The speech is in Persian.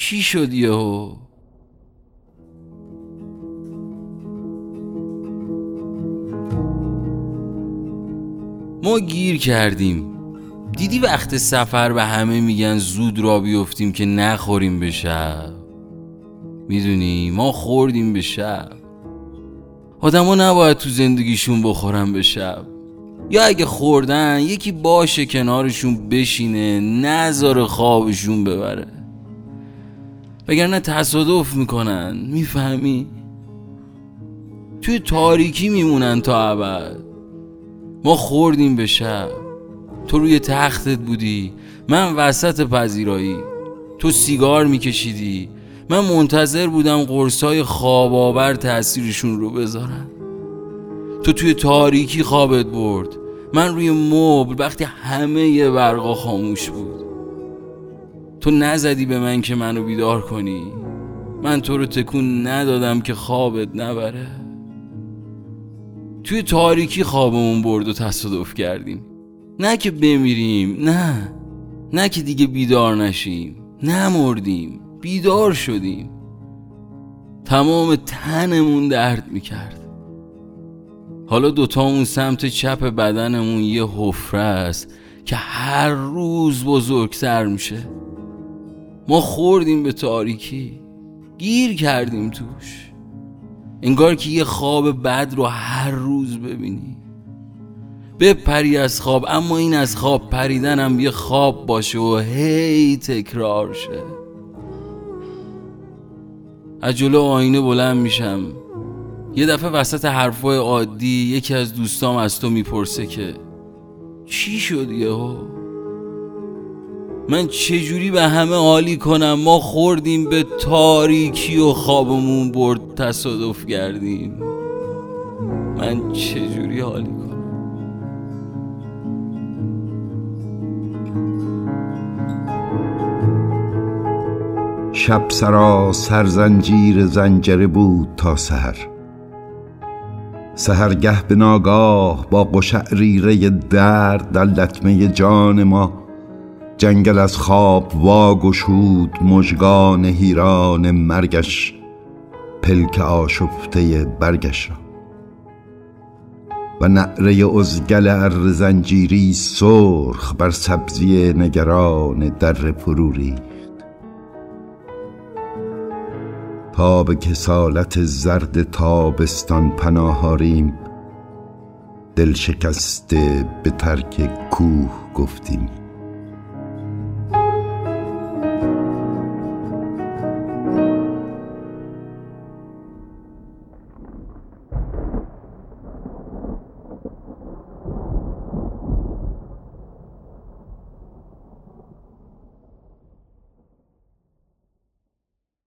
چی شد یهو؟ ما گیر کردیم. دیدی وقت سفر به همه میگن زود را بیفتیم که نخوریم به شب؟ می‌دونی ما خوردیم به شب. آدما نباید تو زندگیشون بخورن به شب. یا اگه خوردن یکی باشه کنارشون بشینه نذاره خوابشون ببره. وگرنه تصادف می‌کنن می‌فهمی؟ توی تاریکی میمونن تا ابد. ما خوردیم به شب. تو روی تختت بودی. من وسط پذیرایی. تو سیگار میکشیدی. من منتظر بودم قرصای خواب آور تاثیرشون رو بذارن. تو توی تاریکی خوابت برد. من روی مبل وقتی همه برقا خاموش بود. تو نزدی به من که منو بیدار کنی. من تو رو تکون ندادم که خوابت نبره. توی تاریکی خوابمون برد و تصادف کردیم. نه که بمیریم نه. نه که دیگه بیدار نشیم. نمردیم بیدار شدیم. تمام تنمون درد می‌کرد. حالا دوتامون سمت چپ بدنمون یه حفره است که هر روز بزرگتر میشه. ما خوردیم به تاریکی گیر کردیم توش. انگار که یه خواب بد رو هر روز ببینی. بپری از خواب اما این از خواب پریدنم یه خواب باشه و هی تکرار شه. از جلو آینه بلند میشم. یه دفعه وسط حرفای عادی یکی از دوستام از تو می‌پرسه که چی شد یهو؟ من چجوری به همه عالی کنم؟ ما خوردیم به تاریکی و خوابمون برد تصادف کردیم. من چجوری حالی کنم؟ شب سرا سرزنجیر زنجره بود تا سحر. سهرگه به ناگاه با قشعریره درد در لطمه جان ما جنگل از خواب واگشود مژگان هیران مرگش پلک آشفته برگش را. و نعره ازگل ار زنجیری سرخ بر سبزی نگران در پروری تا به کسالت زرد تابستان پناهاریم دل شکسته به ترک کوه گفتیم.